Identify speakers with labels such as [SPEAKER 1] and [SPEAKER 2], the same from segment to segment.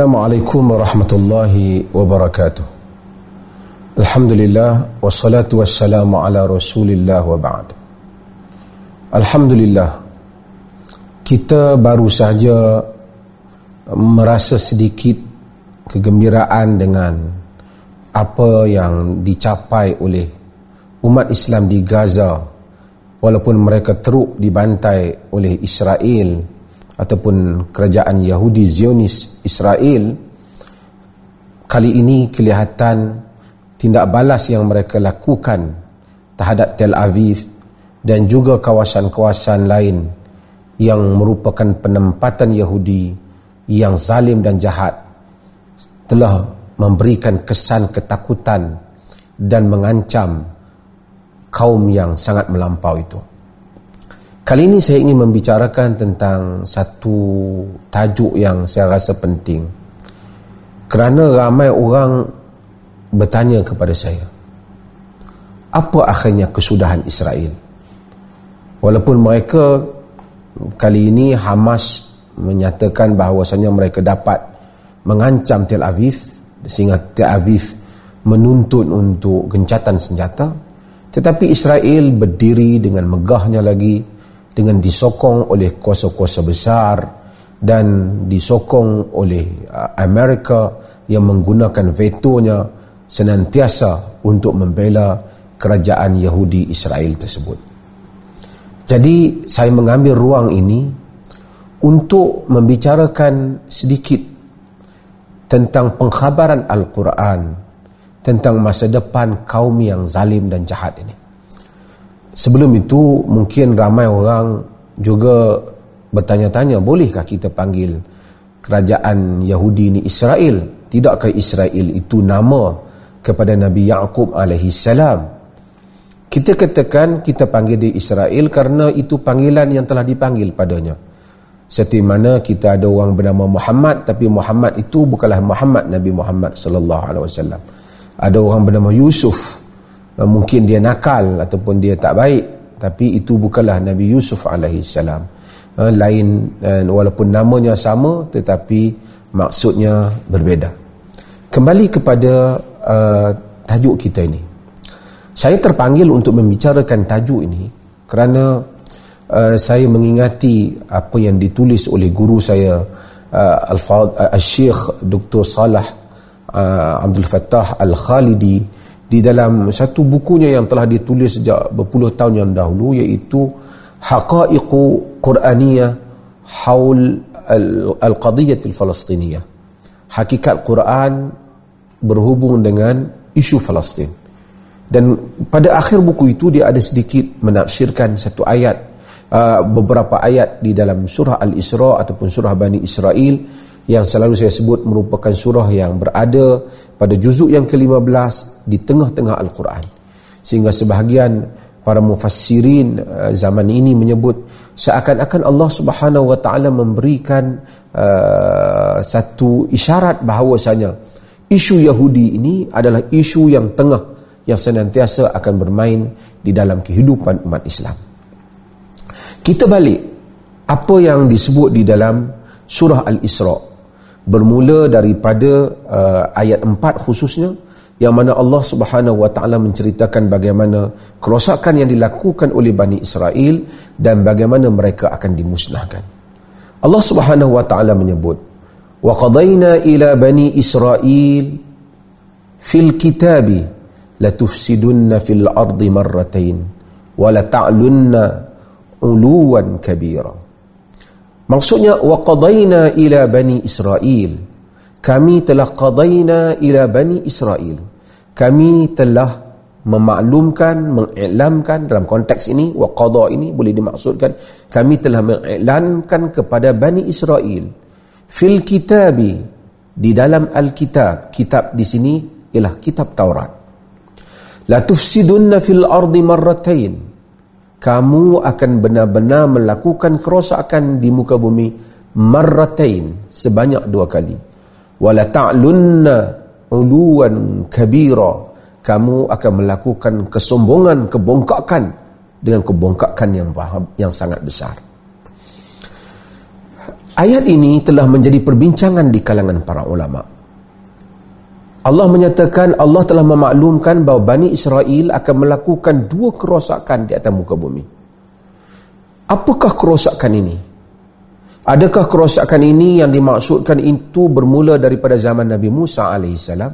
[SPEAKER 1] Assalamualaikum warahmatullahi wabarakatuh. Alhamdulillah wassalatu wassalamu ala Rasulillah wa ba'd. Alhamdulillah. Kita baru saja merasa sedikit kegembiraan dengan apa yang dicapai oleh umat Islam di Gaza walaupun mereka teruk dibantai oleh Israel ataupun kerajaan Yahudi Zionis Israel kali ini kelihatan tindak balas yang mereka lakukan terhadap Tel Aviv dan juga kawasan-kawasan lain yang merupakan penempatan Yahudi yang zalim dan jahat telah memberikan kesan ketakutan dan mengancam kaum yang sangat melampau itu. Kali ini saya ingin membicarakan tentang satu tajuk yang saya rasa penting. Kerana ramai orang bertanya kepada saya, apa akhirnya kesudahan Israel? Walaupun mereka kali ini Hamas menyatakan bahawasanya mereka dapat mengancam Tel Aviv sehingga Tel Aviv menuntut untuk gencatan senjata tetapi Israel berdiri dengan megahnya lagi dengan disokong oleh kuasa-kuasa besar dan disokong oleh uh, Amerika yang menggunakan vetonya senantiasa untuk membela kerajaan Yahudi Israel tersebut. Jadi saya mengambil ruang ini untuk membicarakan sedikit tentang pengkhabaran Al-Quran tentang masa depan kaum yang zalim dan jahat ini. Sebelum itu mungkin ramai orang juga bertanya-tanya bolehkah kita panggil kerajaan Yahudi ini Israel? Tidakkah Israel itu nama kepada Nabi Yaqub alaihi salam? Kita katakan kita panggil dia Israel kerana itu panggilan yang telah dipanggil padanya. Seperti mana kita ada orang bernama Muhammad tapi Muhammad itu bukanlah Muhammad Nabi Muhammad sallallahu alaihi wasallam. Ada orang bernama Yusuf mungkin dia nakal ataupun dia tak baik tapi itu bukanlah Nabi Yusuf alaihi salam eh, lain eh, walaupun namanya sama tetapi maksudnya berbeza kembali kepada uh, tajuk kita ini saya terpanggil untuk membicarakan tajuk ini kerana uh, saya mengingati apa yang ditulis oleh guru saya uh, Al-Syekh Dr. Salah uh, Abdul Fattah Al-Khalidi di dalam satu bukunya yang telah ditulis sejak berpuluh tahun yang dahulu iaitu Haqaiqu Quraniyah Haul Al-Qadiyah Al-Falastiniyah Hakikat Quran berhubung dengan isu Palestin. Dan pada akhir buku itu dia ada sedikit menafsirkan satu ayat uh, beberapa ayat di dalam surah Al-Isra ataupun surah Bani Israel yang selalu saya sebut merupakan surah yang berada pada juzuk yang ke-15 di tengah-tengah Al-Quran. Sehingga sebahagian para mufassirin uh, zaman ini menyebut seakan-akan Allah Subhanahu wa taala memberikan uh, satu isyarat bahawasanya isu Yahudi ini adalah isu yang tengah yang senantiasa akan bermain di dalam kehidupan umat Islam. Kita balik apa yang disebut di dalam surah Al-Isra' bermula daripada uh, ayat 4 khususnya yang mana Allah Subhanahu wa taala menceritakan bagaimana kerosakan yang dilakukan oleh Bani Israel dan bagaimana mereka akan dimusnahkan. Allah Subhanahu wa taala menyebut wa qadayna ila bani Israel fil kitabi la tufsidunna fil ardi marratain wa la ta'lunna uluwan kabira. Maksudnya wa ila bani Israel. Kami telah qadaina ila bani Israel. Kami telah memaklumkan, mengiklamkan dalam konteks ini wa qada ini boleh dimaksudkan kami telah mengiklankan kepada bani Israel fil kitabi di dalam al-kitab. Kitab di sini ialah kitab Taurat. La tufsidunna fil ardi marratain kamu akan benar-benar melakukan kerosakan di muka bumi marratain sebanyak dua kali. Wala ta'lunna uluwan kabira. Kamu akan melakukan kesombongan kebongkakan dengan kebongkakan yang yang sangat besar. Ayat ini telah menjadi perbincangan di kalangan para ulama Allah menyatakan Allah telah memaklumkan bahawa Bani Israel akan melakukan dua kerosakan di atas muka bumi. Apakah kerosakan ini? Adakah kerosakan ini yang dimaksudkan itu bermula daripada zaman Nabi Musa alaihissalam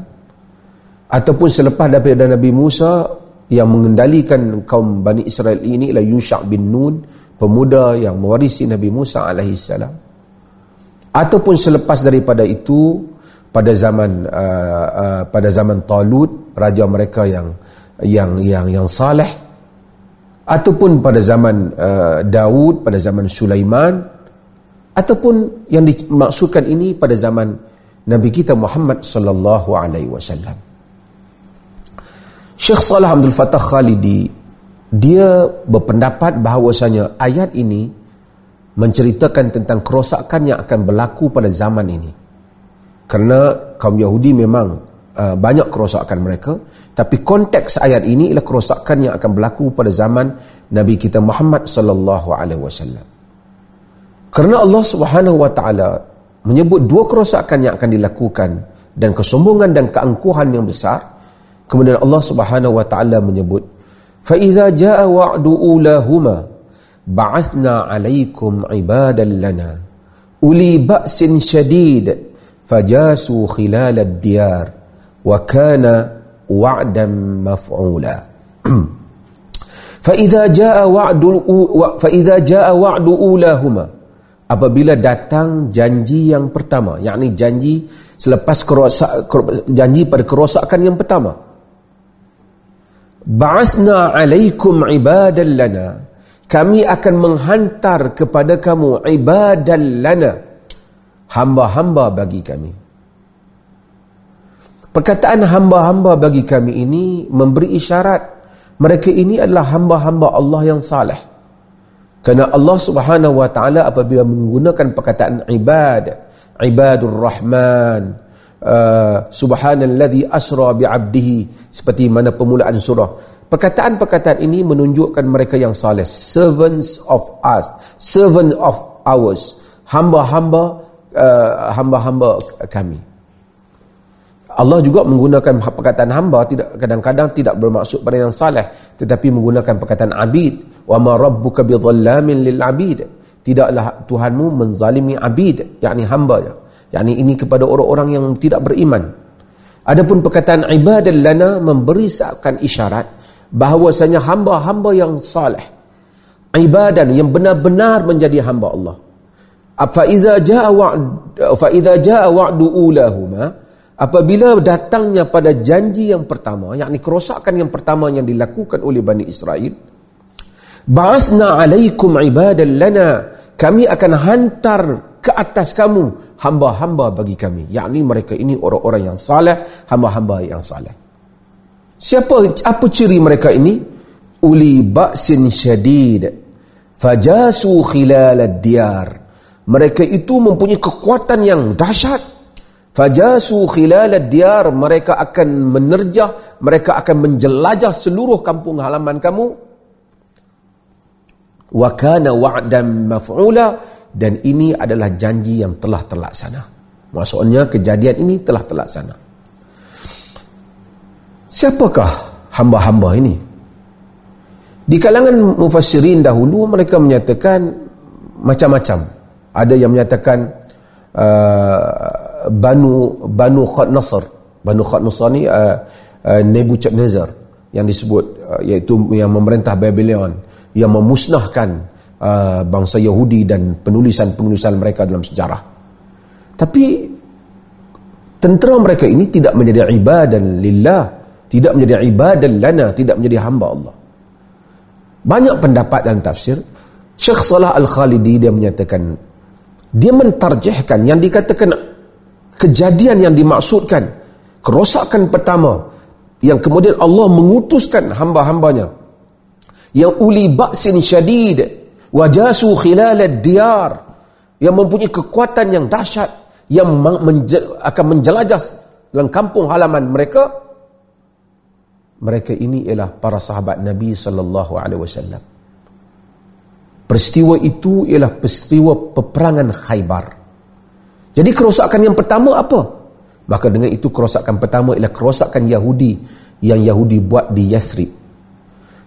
[SPEAKER 1] ataupun selepas daripada Nabi Musa yang mengendalikan kaum Bani Israel ini ialah Yusha' bin Nun pemuda yang mewarisi Nabi Musa AS ataupun selepas daripada itu pada zaman uh, uh, pada zaman Talut raja mereka yang yang yang yang saleh. Ataupun pada zaman uh, Daud pada zaman Sulaiman. Ataupun yang dimaksudkan ini pada zaman Nabi kita Muhammad sallallahu alaihi wasallam. Syekh Salah Abdul Fattah Khalidi dia berpendapat bahawasanya ayat ini menceritakan tentang kerosakan yang akan berlaku pada zaman ini kerana kaum Yahudi memang uh, banyak kerosakan mereka. Tapi konteks ayat ini ialah kerosakan yang akan berlaku pada zaman Nabi kita Muhammad sallallahu alaihi wasallam. Kerana Allah Subhanahu wa taala menyebut dua kerosakan yang akan dilakukan dan kesombongan dan keangkuhan yang besar kemudian Allah Subhanahu wa taala menyebut fa iza jaa wa'du ulahuma ba'athna 'alaikum 'ibadan lana uli ba'sin syadid شديد فجاسوا خلال الديار وكان وعدا مفعولا فإذا جاء وعد فإذا جاء وعد أولاهما apabila datang janji yang pertama yakni janji selepas kerosak janji pada kerosakan yang pertama Ba'asna alaikum ibadan lana. Kami akan menghantar kepada kamu ibadan lana. Hamba-hamba bagi kami. Perkataan hamba-hamba bagi kami ini memberi isyarat mereka ini adalah hamba-hamba Allah yang saleh. Kerana Allah Subhanahu wa taala apabila menggunakan perkataan ibad, ibadur rahman, Uh, subhanalladzi asra bi'abdihi seperti mana permulaan surah perkataan-perkataan ini menunjukkan mereka yang saleh servants of us servant of ours hamba-hamba uh, hamba-hamba kami. Allah juga menggunakan perkataan hamba tidak kadang-kadang tidak bermaksud pada yang saleh tetapi menggunakan perkataan abid. Wa ma rabbuka bidhallamin lil abid. Tidaklah Tuhanmu menzalimi abid yakni hamba ya yakni ini kepada orang-orang yang tidak beriman. Adapun perkataan ibadah lana memberi seakan isyarat bahawasanya hamba-hamba yang saleh. Ibadah yang benar-benar menjadi hamba Allah jaa wa'd fa iza jaa wa'du ulahuma apabila datangnya pada janji yang pertama yakni kerosakan yang pertama yang dilakukan oleh Bani Israel ba'asna alaikum ibadan lana kami akan hantar ke atas kamu hamba-hamba bagi kami. Yakni mereka ini orang-orang yang saleh hamba-hamba yang saleh. Siapa apa ciri mereka ini? Uli ba'sin syadid fajasu khilal ad-diyar mereka itu mempunyai kekuatan yang dahsyat fajasu khilal ad-diyar mereka akan menerjah mereka akan menjelajah seluruh kampung halaman kamu wa kana wa'dan maf'ula dan ini adalah janji yang telah terlaksana. Maksudnya kejadian ini telah terlaksana. Siapakah hamba-hamba ini? Di kalangan mufassirin dahulu mereka menyatakan macam-macam. Ada yang menyatakan uh, Banu Banu Khat Nasr. Banu Khat Nasr ni uh, uh, Nebuchadnezzar yang disebut uh, iaitu yang memerintah Babylon yang memusnahkan uh, bangsa Yahudi dan penulisan-penulisan mereka dalam sejarah. Tapi tentera mereka ini tidak menjadi ibadah lillah, tidak menjadi ibadah lana, tidak menjadi hamba Allah. Banyak pendapat dan tafsir. Syekh Salah Al-Khalidi dia menyatakan dia mentarjihkan yang dikatakan kejadian yang dimaksudkan. Kerosakan pertama yang kemudian Allah mengutuskan hamba-hambanya. Yang uli baksin syadid wajasu khilal diyar yang mempunyai kekuatan yang dahsyat yang menje akan menjelajah dalam kampung halaman mereka. Mereka ini ialah para sahabat Nabi sallallahu alaihi wasallam peristiwa itu ialah peristiwa peperangan Khaybar. Jadi kerosakan yang pertama apa? maka dengan itu kerosakan pertama ialah kerosakan Yahudi yang Yahudi buat di Yathrib.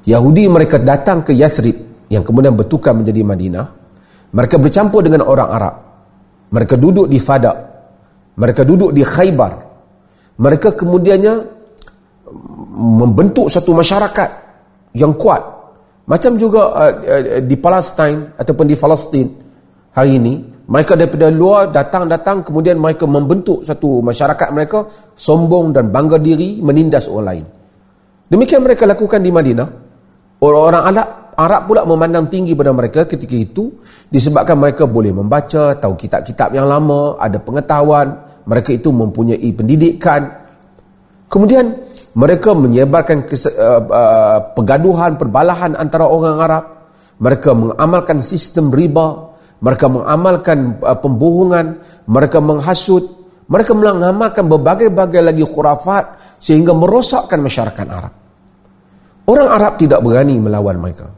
[SPEAKER 1] Yahudi mereka datang ke Yathrib yang kemudian bertukar menjadi Madinah. Mereka bercampur dengan orang Arab. Mereka duduk di Fadak. Mereka duduk di Khaybar. Mereka kemudiannya membentuk satu masyarakat yang kuat macam juga uh, uh, di Palestine ataupun di Palestin hari ini mereka daripada luar datang-datang kemudian mereka membentuk satu masyarakat mereka sombong dan bangga diri menindas orang lain. Demikian mereka lakukan di Madinah. Orang-orang Arab Arab pula memandang tinggi pada mereka ketika itu disebabkan mereka boleh membaca tahu kitab-kitab yang lama ada pengetahuan mereka itu mempunyai pendidikan. Kemudian mereka menyebarkan uh, uh, pergaduhan, perbalahan antara orang Arab. Mereka mengamalkan sistem riba. Mereka mengamalkan uh, pembohongan. Mereka menghasut. Mereka mengamalkan berbagai-bagai lagi khurafat sehingga merosakkan masyarakat Arab. Orang Arab tidak berani melawan mereka.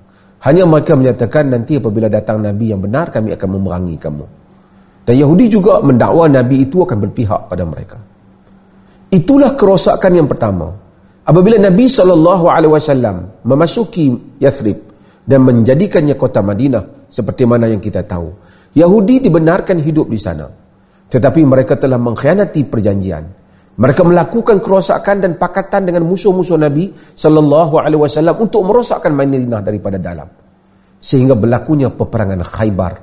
[SPEAKER 1] Hanya mereka menyatakan nanti apabila datang Nabi yang benar kami akan memerangi kamu. Dan Yahudi juga mendakwa Nabi itu akan berpihak pada mereka. Itulah kerosakan yang pertama. Apabila Nabi SAW memasuki Yathrib dan menjadikannya kota Madinah seperti mana yang kita tahu. Yahudi dibenarkan hidup di sana. Tetapi mereka telah mengkhianati perjanjian. Mereka melakukan kerosakan dan pakatan dengan musuh-musuh Nabi SAW untuk merosakkan Madinah daripada dalam. Sehingga berlakunya peperangan Khaybar.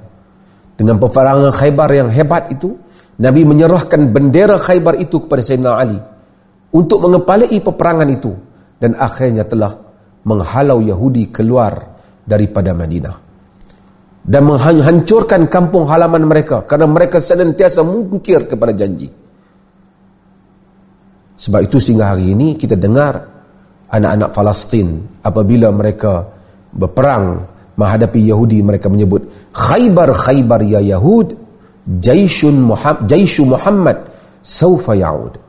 [SPEAKER 1] Dengan peperangan Khaybar yang hebat itu, Nabi menyerahkan bendera Khaybar itu kepada Sayyidina Ali untuk mengepalai peperangan itu dan akhirnya telah menghalau Yahudi keluar daripada Madinah dan menghancurkan kampung halaman mereka kerana mereka senantiasa mungkir kepada janji. Sebab itu sehingga hari ini kita dengar anak-anak Palestin apabila mereka berperang menghadapi Yahudi mereka menyebut Khaybar Khaybar ya Yahud Jaishun Muhammad, Jaishu Muhammad saufa ya'ud.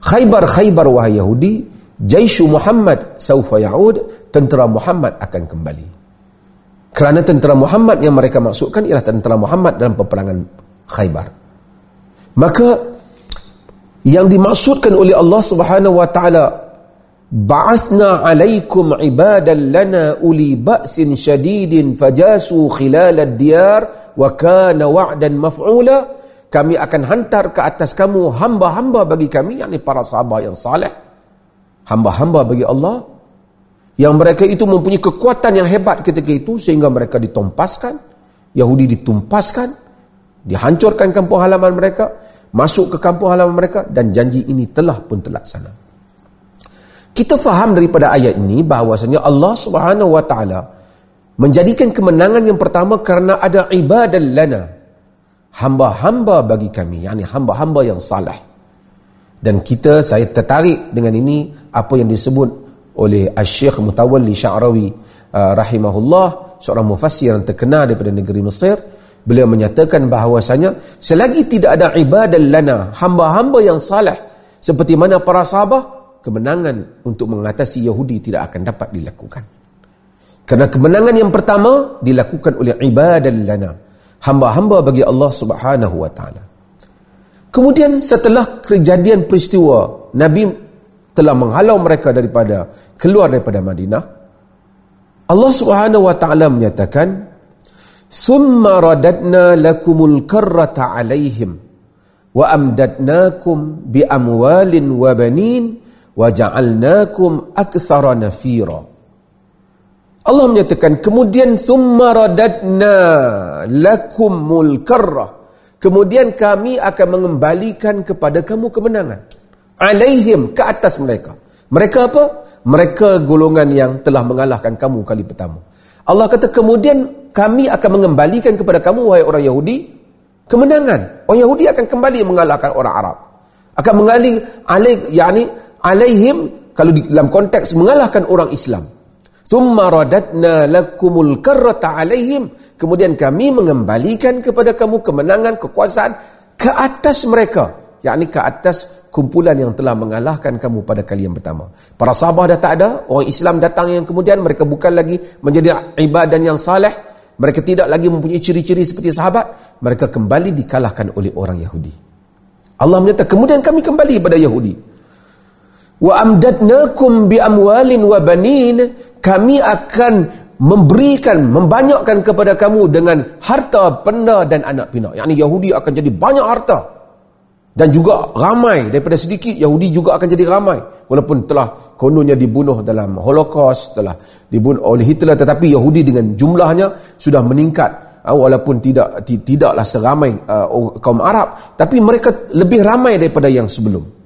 [SPEAKER 1] Khaybar Khaybar wahai Yahudi, Jaishu Muhammad saufa ya'ud, tentera Muhammad akan kembali. Kerana tentera Muhammad yang mereka maksudkan ialah tentera Muhammad dalam peperangan Khaybar. Maka yang dimaksudkan oleh Allah Subhanahu wa taala ba'athna 'alaikum 'ibadan lana uli ba'sin shadidin fajasu khilal ad-diyar wa kana wa'dan maf'ula kami akan hantar ke atas kamu hamba-hamba bagi kami yakni para sahabat yang saleh. Hamba-hamba bagi Allah yang mereka itu mempunyai kekuatan yang hebat ketika itu sehingga mereka ditompaskan Yahudi ditumpaskan dihancurkan kampung halaman mereka masuk ke kampung halaman mereka dan janji ini telah pun terlaksana. Kita faham daripada ayat ini bahawasanya Allah Subhanahu wa taala menjadikan kemenangan yang pertama kerana ada ibadah lana. Hamba-hamba bagi kami yakni hamba-hamba yang salah dan kita saya tertarik dengan ini apa yang disebut oleh Al-Syekh Mutawalli Sya'rawi uh, rahimahullah seorang mufassir yang terkenal daripada negeri Mesir. Beliau menyatakan bahawasanya selagi tidak ada ibadah lana hamba-hamba yang salah seperti mana para sahabat kemenangan untuk mengatasi Yahudi tidak akan dapat dilakukan kerana kemenangan yang pertama dilakukan oleh ibadah lana. Hamba-hamba bagi Allah subhanahu wa ta'ala. Kemudian setelah kejadian peristiwa Nabi telah menghalau mereka daripada keluar daripada Madinah. Allah subhanahu wa ta'ala menyatakan alaihim wa amdadnakum bi amwalin wa banin wa ja'alnakum akthara nafira. Allah menyatakan kemudian summa radadna lakumul karrah kemudian kami akan mengembalikan kepada kamu kemenangan. Alaihim ke atas mereka. Mereka apa? Mereka golongan yang telah mengalahkan kamu kali pertama. Allah kata kemudian kami akan mengembalikan kepada kamu wahai orang Yahudi kemenangan. Orang Yahudi akan kembali mengalahkan orang Arab. Akan mengalih alaih yakni alaihim kalau dalam konteks mengalahkan orang Islam Summa radadna lakumul karrata alaihim. Kemudian kami mengembalikan kepada kamu kemenangan, kekuasaan ke atas mereka. Yakni ke atas kumpulan yang telah mengalahkan kamu pada kali yang pertama. Para sahabat dah tak ada. Orang Islam datang yang kemudian mereka bukan lagi menjadi ibadah yang saleh. mereka tidak lagi mempunyai ciri-ciri seperti sahabat, mereka kembali dikalahkan oleh orang Yahudi. Allah menyatakan kemudian kami kembali pada Yahudi. Wa amdadnakum bi amwalin wa banin, kami akan memberikan, membanyakkan kepada kamu dengan harta, benda dan anak pinak. Yang ini Yahudi akan jadi banyak harta. Dan juga ramai daripada sedikit Yahudi juga akan jadi ramai. Walaupun telah kononnya dibunuh dalam Holocaust, telah dibunuh oleh Hitler tetapi Yahudi dengan jumlahnya sudah meningkat uh, walaupun tidak tidaklah seramai uh, kaum Arab tapi mereka lebih ramai daripada yang sebelum.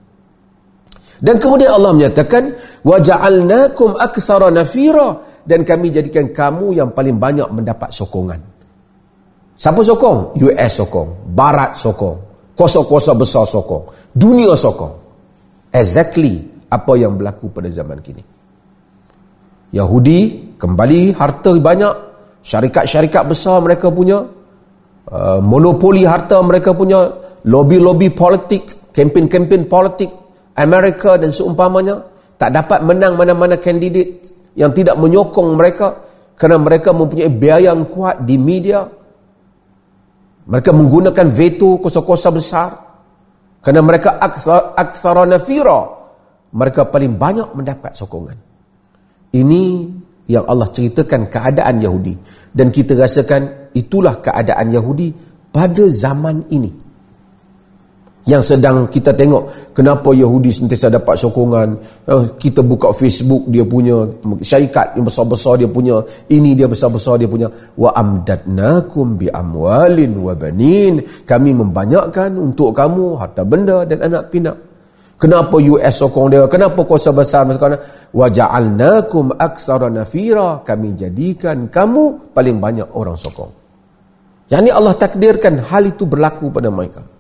[SPEAKER 1] Dan kemudian Allah menyatakan wa ja'alnakum aktsara nafira dan kami jadikan kamu yang paling banyak mendapat sokongan. Siapa sokong? US sokong, barat sokong, kuasa-kuasa besar sokong, dunia sokong. Exactly apa yang berlaku pada zaman kini. Yahudi kembali harta banyak, syarikat-syarikat besar mereka punya, uh, monopoli harta mereka punya, lobby-lobby politik, kempen-kempen politik, Amerika dan seumpamanya, tak dapat menang mana-mana kandidat yang tidak menyokong mereka kerana mereka mempunyai biaya yang kuat di media, mereka menggunakan veto kosa-kosa besar. Kerana mereka aktsara nafira. Mereka paling banyak mendapat sokongan. Ini yang Allah ceritakan keadaan Yahudi. Dan kita rasakan itulah keadaan Yahudi pada zaman ini yang sedang kita tengok kenapa Yahudi sentiasa dapat sokongan. Eh, kita buka Facebook dia punya syarikat yang besar-besar dia punya. Ini dia besar-besar dia punya. Wa amdadnakum bi amwalin wa banin. Kami membanyakkan untuk kamu harta benda dan anak pinak. Kenapa US sokong dia? Kenapa kuasa besar sekarang? Wa ja'alnakum aksara nafira. Kami jadikan kamu paling banyak orang sokong. Yang ini Allah takdirkan hal itu berlaku pada mereka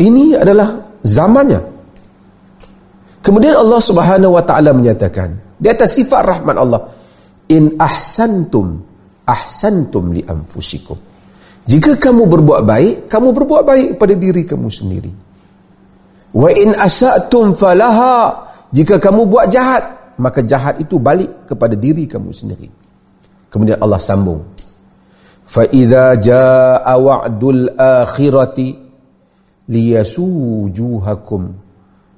[SPEAKER 1] Ini adalah zamannya. Kemudian Allah Subhanahu wa taala menyatakan di atas sifat rahmat Allah, in ahsantum ahsantum li anfusikum. Jika kamu berbuat baik, kamu berbuat baik pada diri kamu sendiri. Wa in asatum falaha. Jika kamu buat jahat, maka jahat itu balik kepada diri kamu sendiri. Kemudian Allah sambung. Fa idza jaa wa'dul akhirati liyasu wujuhakum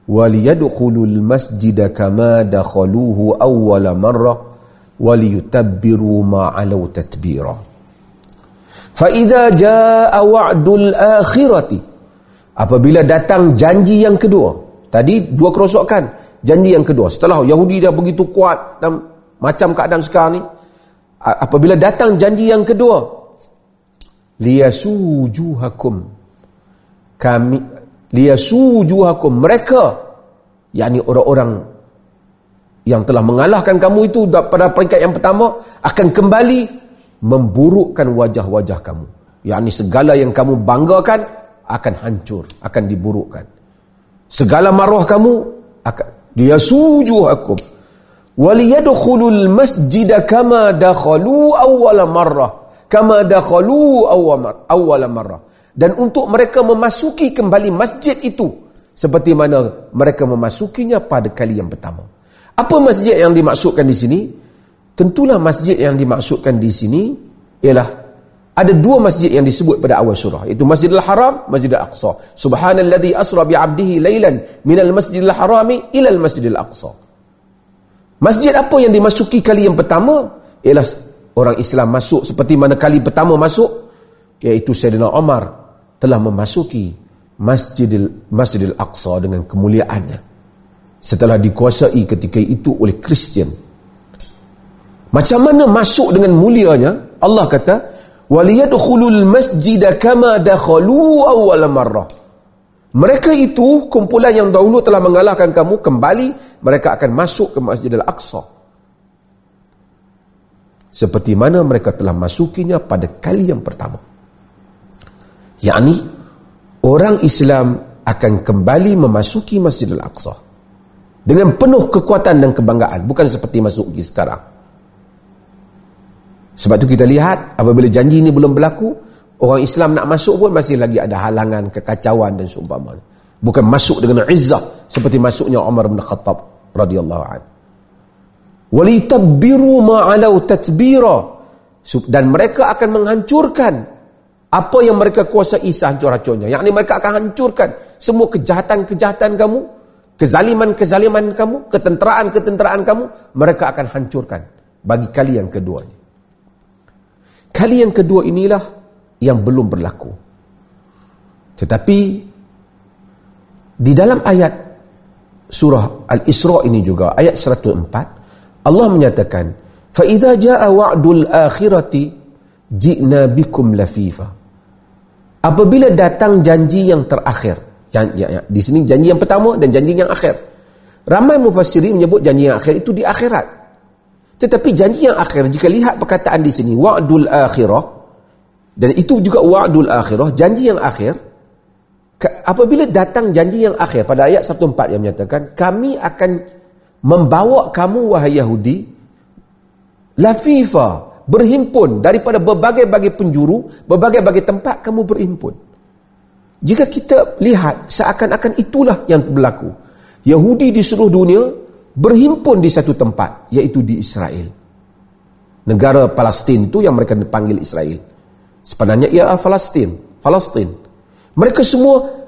[SPEAKER 1] waliyadkhulul masjida kama dakhaluhu awwala marrah waliyutabbiru ma alau tatbira fa idza jaa wa'dul akhirati apabila datang janji yang kedua tadi dua kerosakan janji yang kedua setelah Yahudi dah begitu kuat dan macam keadaan sekarang ni apabila datang janji yang kedua liyasu wujuhakum kami liyasujuhakum mereka. Yakni orang-orang yang telah mengalahkan kamu itu pada peringkat yang pertama akan kembali memburukkan wajah-wajah kamu. Yakni segala yang kamu banggakan akan hancur akan diburukkan. Segala maruah kamu akan liyasujuhakum waliyadkhulul masjida kama dakhalu awwala marrah. Kama dakhalu awwala marrah dan untuk mereka memasuki kembali masjid itu seperti mana mereka memasukinya pada kali yang pertama. Apa masjid yang dimaksudkan di sini? Tentulah masjid yang dimaksudkan di sini ialah ada dua masjid yang disebut pada awal surah iaitu Masjidil Haram, Masjidil Aqsa. Subhanalladzi asra bi 'abdihi lailan minal Masjidil Harami ila al Masjidil Aqsa. Masjid apa yang dimasuki kali yang pertama ialah orang Islam masuk seperti mana kali pertama masuk iaitu Sayyidina Umar telah memasuki Masjidil Masjidil Aqsa dengan kemuliaannya setelah dikuasai ketika itu oleh Kristian. Macam mana masuk dengan mulianya? Allah kata, "Waliyadkhulul masjida kama dakhalu awwal marrah." Mereka itu kumpulan yang dahulu telah mengalahkan kamu kembali mereka akan masuk ke Masjidil Aqsa. Seperti mana mereka telah masukinya pada kali yang pertama yakni orang Islam akan kembali memasuki Masjidil Aqsa dengan penuh kekuatan dan kebanggaan. Bukan seperti masuk sekarang. Sebab itu kita lihat apabila janji ini belum berlaku orang Islam nak masuk pun masih lagi ada halangan kekacauan dan seumpamanya. Bukan masuk dengan izzah seperti masuknya Umar bin Khattab radhiyallahu anhu walitabbiru ma'alau tatbira. Dan mereka akan menghancurkan apa yang mereka kuasai? Sehancur-hancurnya yakni mereka akan hancurkan semua kejahatan-kejahatan kamu kezaliman-kezaliman kamu ketenteraan-ketenteraan kamu mereka akan hancurkan bagi kali yang kedua kali yang kedua inilah yang belum berlaku. Tetapi di dalam ayat surah Al-Isra ini juga ayat 104 Allah menyatakan fa idza jaa wa'dul akhirati ji'na bikum lafifa apabila datang janji yang terakhir yang, yang, yang, di sini janji yang pertama dan janji yang akhir. Ramai mufassirin menyebut janji yang akhir itu di akhirat. Tetapi janji yang akhir jika lihat perkataan di sini wa'dul akhirah dan itu juga wa'dul akhirah janji yang akhir apabila datang janji yang akhir pada ayat 14 yang menyatakan kami akan membawa kamu wahai Yahudi lafifa berhimpun daripada berbagai-bagai penjuru berbagai-bagai tempat kamu berhimpun. Jika kita lihat seakan-akan itulah yang berlaku. Yahudi di seluruh dunia berhimpun di satu tempat iaitu di Israel. Negara Palestin itu yang mereka panggil Israel. Sebenarnya ia Palestin Palestin. Mereka semua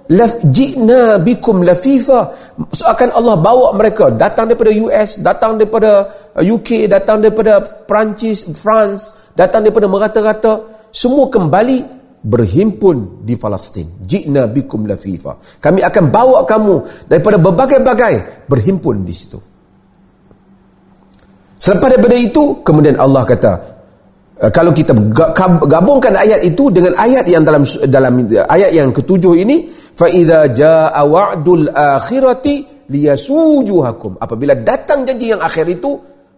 [SPEAKER 1] jina bikum lafifa. Seakan Allah bawa mereka. Datang daripada US datang daripada UK datang daripada Perancis France datang daripada merata-rata. Semua kembali berhimpun di Palestin. Jina bikum lafifa. Kami akan bawa kamu daripada berbagai-bagai berhimpun di situ. Selepas daripada itu kemudian Allah kata Eh, kalau kita gabungkan ayat itu dengan ayat yang dalam dalam ayat yang ketujuh ini fa idza jaa wa'dul akhirati liyasujuhakum. Apabila datang janji yang akhir itu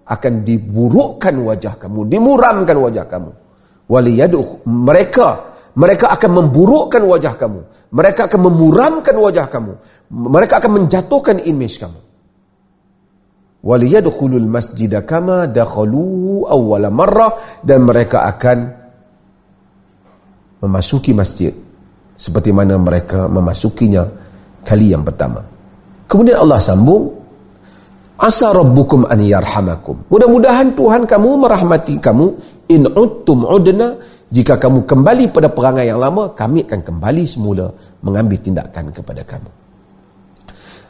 [SPEAKER 1] akan diburukkan wajah kamu dimuramkan wajah kamu. Waliyadu mereka mereka akan memburukkan wajah kamu. Mereka akan memuramkan wajah kamu. Mereka akan menjatuhkan image kamu. Waliyadkhulul masjida kama dakhaluhu awwala marrah dan mereka akan memasuki masjid seperti mana mereka memasukinya kali yang pertama. Kemudian Allah sambung asa rabbukum an yarhamakum. Mudah-mudahan Tuhan kamu merahmati kamu. In uttum udna jika kamu kembali pada perangai yang lama kami akan kembali semula mengambil tindakan kepada kamu.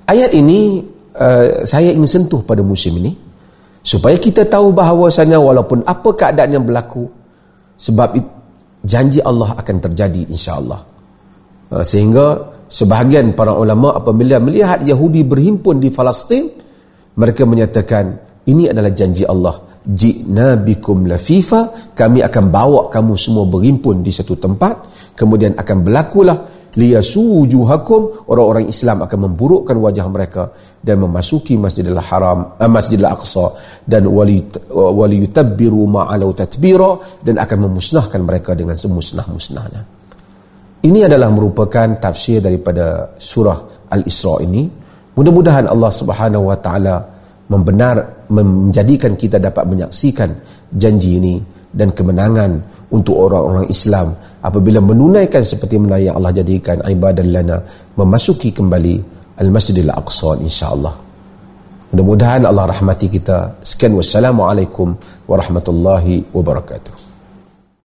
[SPEAKER 1] Ayat ini Uh, saya ingin sentuh pada musim ini supaya kita tahu bahawasanya walaupun apa keadaan yang berlaku sebab janji Allah akan terjadi insya-Allah. Uh, sehingga sebahagian para ulama apabila melihat Yahudi berhimpun di Palestin mereka menyatakan ini adalah janji Allah. Ji'na bikum lafifa. Kami akan bawa kamu semua berhimpun di satu tempat. Kemudian akan berlakulah liyasujuhakum orang-orang Islam akan memburukkan wajah mereka dan memasuki Masjidil Haram eh, Masjidil Aqsa. Dan wali wali yutabbiru ma'alau tatbira dan akan memusnahkan mereka dengan semusnah-musnahnya ini adalah merupakan tafsir daripada surah Al-Isra ini mudah-mudahan Allah Subhanahu wa taala membenar menjadikan kita dapat menyaksikan janji ini dan kemenangan untuk orang-orang Islam apabila menunaikan seperti mana yang Allah jadikan ibadah lana memasuki kembali Al-Masjidil Aqsa insya-Allah. Mudah-mudahan Allah rahmati kita. Sekian wassalamualaikum warahmatullahi wabarakatuh.